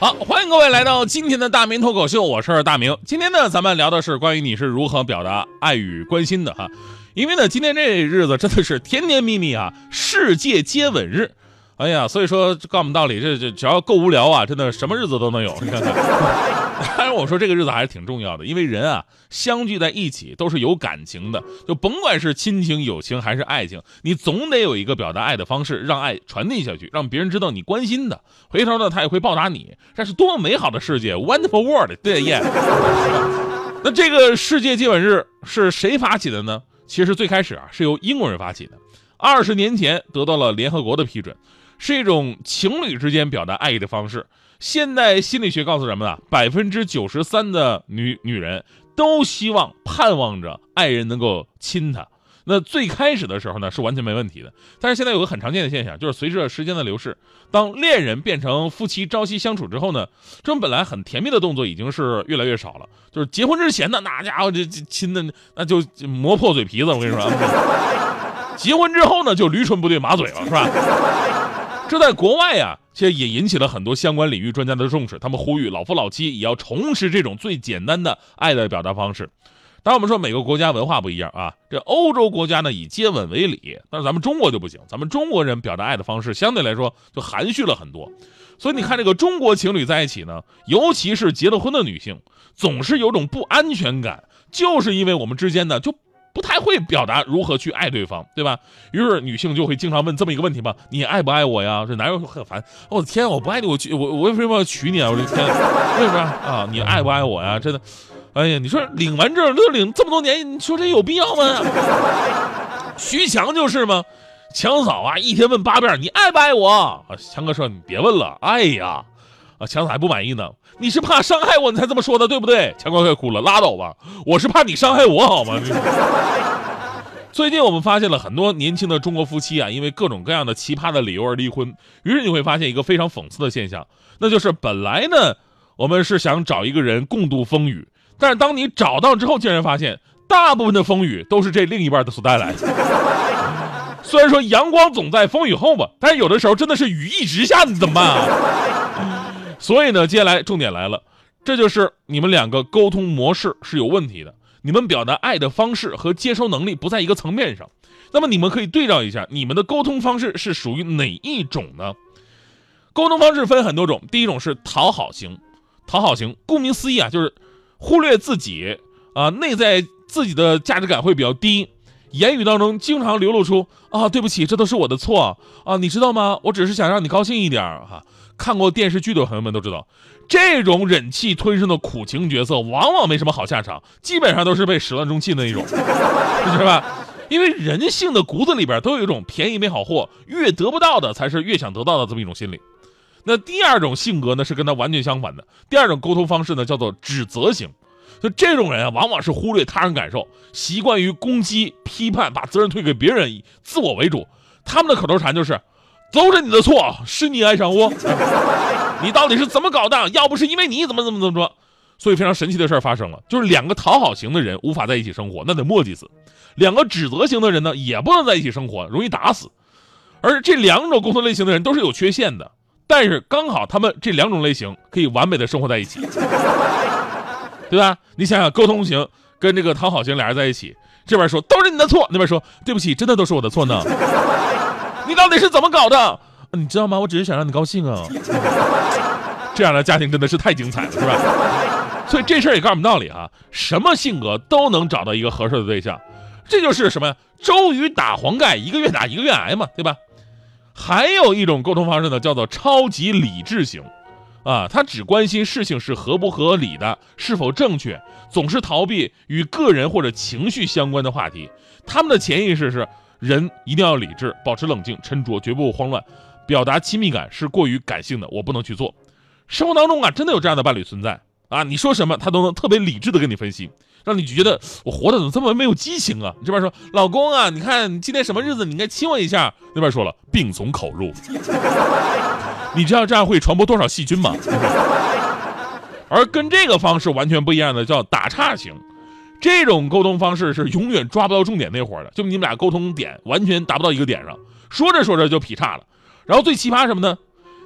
好，欢迎各位来到今天的大明脱口秀，我是大明。今天呢，咱们聊的是关于你是如何表达爱与关心的哈。因为呢，今天这日子真的是甜甜蜜蜜啊，世界接吻日。哎呀，所以说告诉我们道理，这这只要够无聊啊，真的什么日子都能有。你看看，当然我说这个日子还是挺重要的，因为人啊相聚在一起都是有感情的，就甭管是亲情、友情还是爱情，你总得有一个表达爱的方式，让爱传递下去，让别人知道你关心的，回头呢他也会报答你。这是多么美好的世界，wonderful world，对耶。那这个世界接吻日是谁发起的呢？其实最开始啊是由英国人发起的，二十年前得到了联合国的批准。是一种情侣之间表达爱意的方式。现代心理学告诉人们啊，百分之九十三的女女人都希望、盼望着爱人能够亲她。那最开始的时候呢，是完全没问题的。但是现在有个很常见的现象，就是随着时间的流逝，当恋人变成夫妻朝夕相处之后呢，这种本来很甜蜜的动作已经是越来越少了。就是结婚之前呢，那家伙这亲的那就磨破嘴皮子，我跟你说。结婚之后呢，就驴唇不对马嘴了，是吧？这在国外呀，其实也引起了很多相关领域专家的重视。他们呼吁老夫老妻也要重视这种最简单的爱的表达方式。当然，我们说每个国家文化不一样啊，这欧洲国家呢以接吻为礼，但是咱们中国就不行。咱们中国人表达爱的方式相对来说就含蓄了很多。所以你看，这个中国情侣在一起呢，尤其是结了婚的女性，总是有种不安全感，就是因为我们之间呢就。不太会表达如何去爱对方，对吧？于是女性就会经常问这么一个问题吧：你爱不爱我呀？这男人很烦。我的天，我不爱你，我我我为什么要娶你啊？我的天，为什么啊？你爱不爱我呀？真的，哎呀，你说领完证都领这么多年，你说这有必要吗？徐强就是吗？强嫂啊，一天问八遍，你爱不爱我？强哥说你别问了，爱呀。啊，强子还不满意呢，你是怕伤害我，你才这么说的，对不对？强哥快哭了，拉倒吧，我是怕你伤害我，好吗？最近我们发现了很多年轻的中国夫妻啊，因为各种各样的奇葩的理由而离婚。于是你会发现一个非常讽刺的现象，那就是本来呢，我们是想找一个人共度风雨，但是当你找到之后，竟然发现大部分的风雨都是这另一半的所带来的。虽然说阳光总在风雨后吧，但是有的时候真的是雨一直下，你怎么办啊？所以呢，接下来重点来了，这就是你们两个沟通模式是有问题的，你们表达爱的方式和接收能力不在一个层面上。那么你们可以对照一下，你们的沟通方式是属于哪一种呢？沟通方式分很多种，第一种是讨好型，讨好型，顾名思义啊，就是忽略自己啊，内在自己的价值感会比较低，言语当中经常流露出啊，对不起，这都是我的错啊，你知道吗？我只是想让你高兴一点哈。看过电视剧的朋友们都知道，这种忍气吞声的苦情角色往往没什么好下场，基本上都是被始乱终弃的那种，是吧？因为人性的骨子里边都有一种便宜没好货，越得不到的才是越想得到的这么一种心理。那第二种性格呢，是跟他完全相反的。第二种沟通方式呢，叫做指责型。就这种人啊，往往是忽略他人感受，习惯于攻击、批判，把责任推给别人，以自我为主。他们的口头禅就是。都是你的错，是你爱上我，你到底是怎么搞的？要不是因为你怎么怎么怎么着，所以非常神奇的事儿发生了，就是两个讨好型的人无法在一起生活，那得磨叽死；两个指责型的人呢，也不能在一起生活，容易打死。而这两种沟通类型的人都是有缺陷的，但是刚好他们这两种类型可以完美的生活在一起，对吧？你想想，沟通型跟这个讨好型俩人在一起，这边说都是你的错，那边说对不起，真的都是我的错呢。你到底是怎么搞的？你知道吗？我只是想让你高兴啊。这样的家庭真的是太精彩了，是吧？所以这事儿也告诉我们道理啊，什么性格都能找到一个合适的对象，这就是什么呀周瑜打黄盖，一个愿打一个愿挨嘛，对吧？还有一种沟通方式呢，叫做超级理智型，啊，他只关心事情是合不合理的，是否正确，总是逃避与个人或者情绪相关的话题。他们的潜意识是。人一定要理智，保持冷静、沉着，绝不慌乱。表达亲密感是过于感性的，我不能去做。生活当中啊，真的有这样的伴侣存在啊！你说什么，他都能特别理智的跟你分析，让你觉得我活的怎么这么没有激情啊？你这边说老公啊，你看你今天什么日子，你应该亲我一下。那边说了，病从口入。你知道这样会传播多少细菌吗？而跟这个方式完全不一样的叫打岔型，这种沟通方式是永远抓不到重点那会儿的，就你们俩沟通点完全达不到一个点上，说着说着就劈叉了。然后最奇葩什么呢？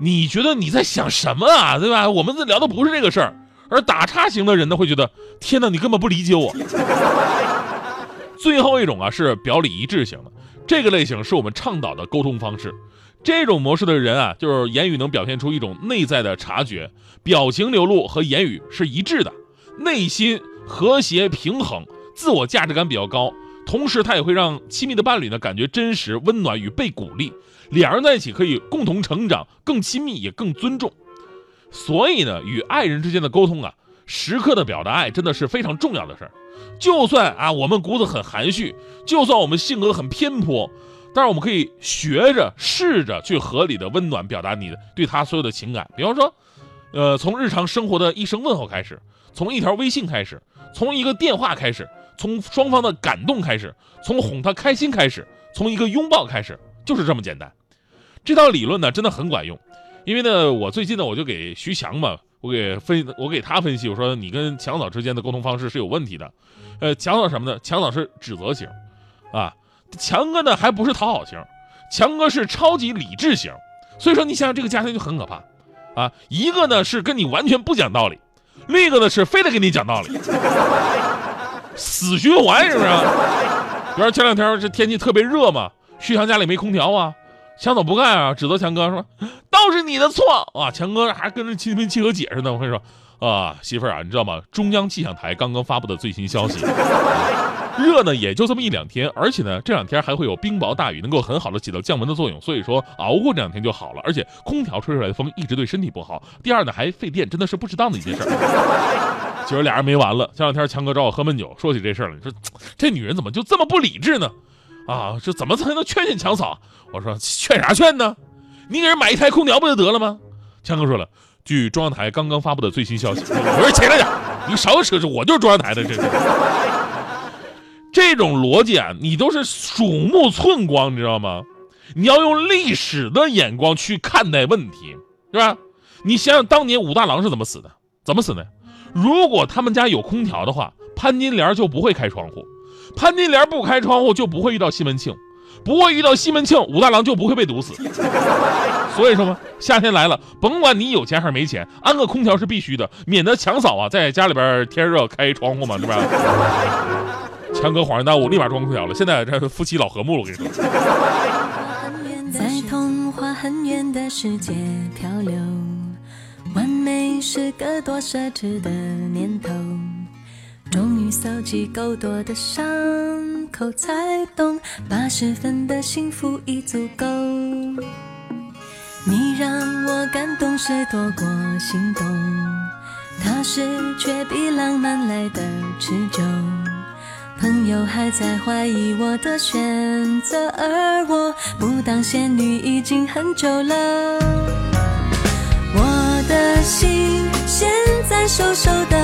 你觉得你在想什么啊？对吧？我们这聊的不是这个事儿。而打岔型的人呢，会觉得天哪，你根本不理解我。最后一种啊，是表里一致型的，这个类型是我们倡导的沟通方式。这种模式的人啊，就是言语能表现出一种内在的察觉，表情流露和言语是一致的，内心和谐平衡，自我价值感比较高。同时，他也会让亲密的伴侣呢感觉真实、温暖与被鼓励，两人在一起可以共同成长，更亲密也更尊重。所以呢，与爱人之间的沟通啊，时刻的表达爱真的是非常重要的事儿。就算啊我们骨子很含蓄，就算我们性格很偏颇，但是我们可以学着试着去合理的温暖表达你的对他所有的情感。比方说，呃，从日常生活的一声问候开始，从一条微信开始，从一个电话开始。从双方的感动开始，从哄他开心开始，从一个拥抱开始，就是这么简单。这套理论呢，真的很管用。因为呢，我最近呢，我就给徐强嘛，我给分，我给他分析，我说你跟强嫂之间的沟通方式是有问题的。呃，强嫂什么呢？强嫂是指责型，啊，强哥呢还不是讨好型，强哥是超级理智型。所以说，你想想这个家庭就很可怕，啊，一个呢是跟你完全不讲道理，另一个呢是非得跟你讲道理。死循环是不是？比如前两天这天气特别热嘛，徐强家里没空调啊，强嫂不干啊，指责强哥说都是你的错啊，强哥还跟着心平气和解释呢。我跟你说啊，媳妇儿啊，你知道吗？中央气象台刚刚发布的最新消息，热呢也就这么一两天，而且呢这两天还会有冰雹大雨，能够很好的起到降温的作用，所以说熬过这两天就好了。而且空调吹出来的风一直对身体不好。第二呢还费电，真的是不值当的一件事。今儿俩人没完了。前两天强哥找我喝闷酒，说起这事儿了。你说这女人怎么就这么不理智呢？啊，这怎么才能劝劝强嫂？我说劝啥劝呢？你给人买一台空调不就得了吗？强哥说了，据中央台刚刚发布的最新消息。我说起来点，你少扯扯，我就是中央台的。这这种逻辑啊，你都是鼠目寸光，你知道吗？你要用历史的眼光去看待问题，是吧？你想想当年武大郎是怎么死的？怎么死的？如果他们家有空调的话，潘金莲就不会开窗户；潘金莲不开窗户，就不会遇到西门庆；不会遇到西门庆，武大郎就不会被毒死。所以说嘛，夏天来了，甭管你有钱还是没钱，安个空调是必须的，免得强嫂啊在家里边天热开窗户嘛，对吧？强哥恍然大悟，立马装空调了。现在这夫妻老和睦了，我跟你说。在童话很远的世界漂流。完美是个多奢侈的念头，终于搜集够多的伤口，才懂八十分的幸福已足够。你让我感动是多过心动，踏实却比浪漫来的持久。朋友还在怀疑我的选择，而我不当仙女已经很久了。我的心现在瘦瘦的，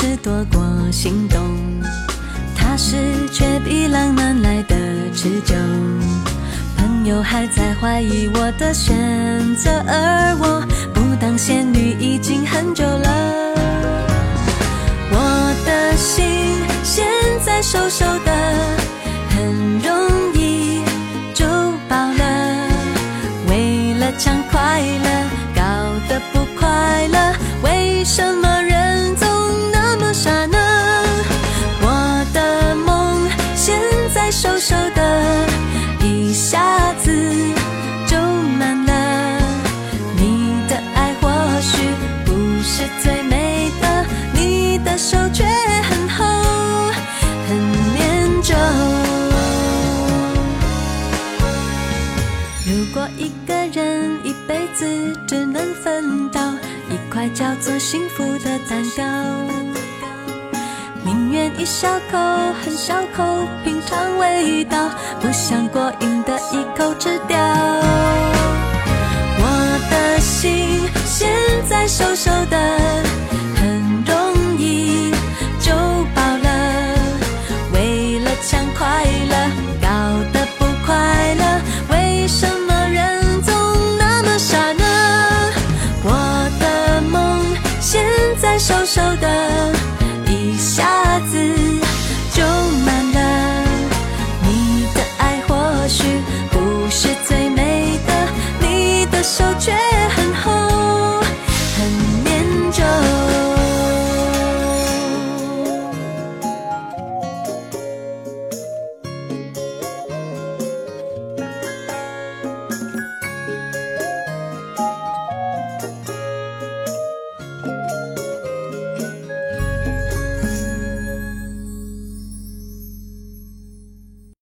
是多过心动踏实却比浪漫来的持久。朋友还在怀疑我的选择而我不当仙女已经很久了。我的心现在瘦瘦的很容易就饱了。为了抢快乐搞得不快乐为什么幸福的蛋糕，宁愿一小口很小口品尝味道，不想过瘾的一口吃掉。我的心现在瘦瘦的。 멈춰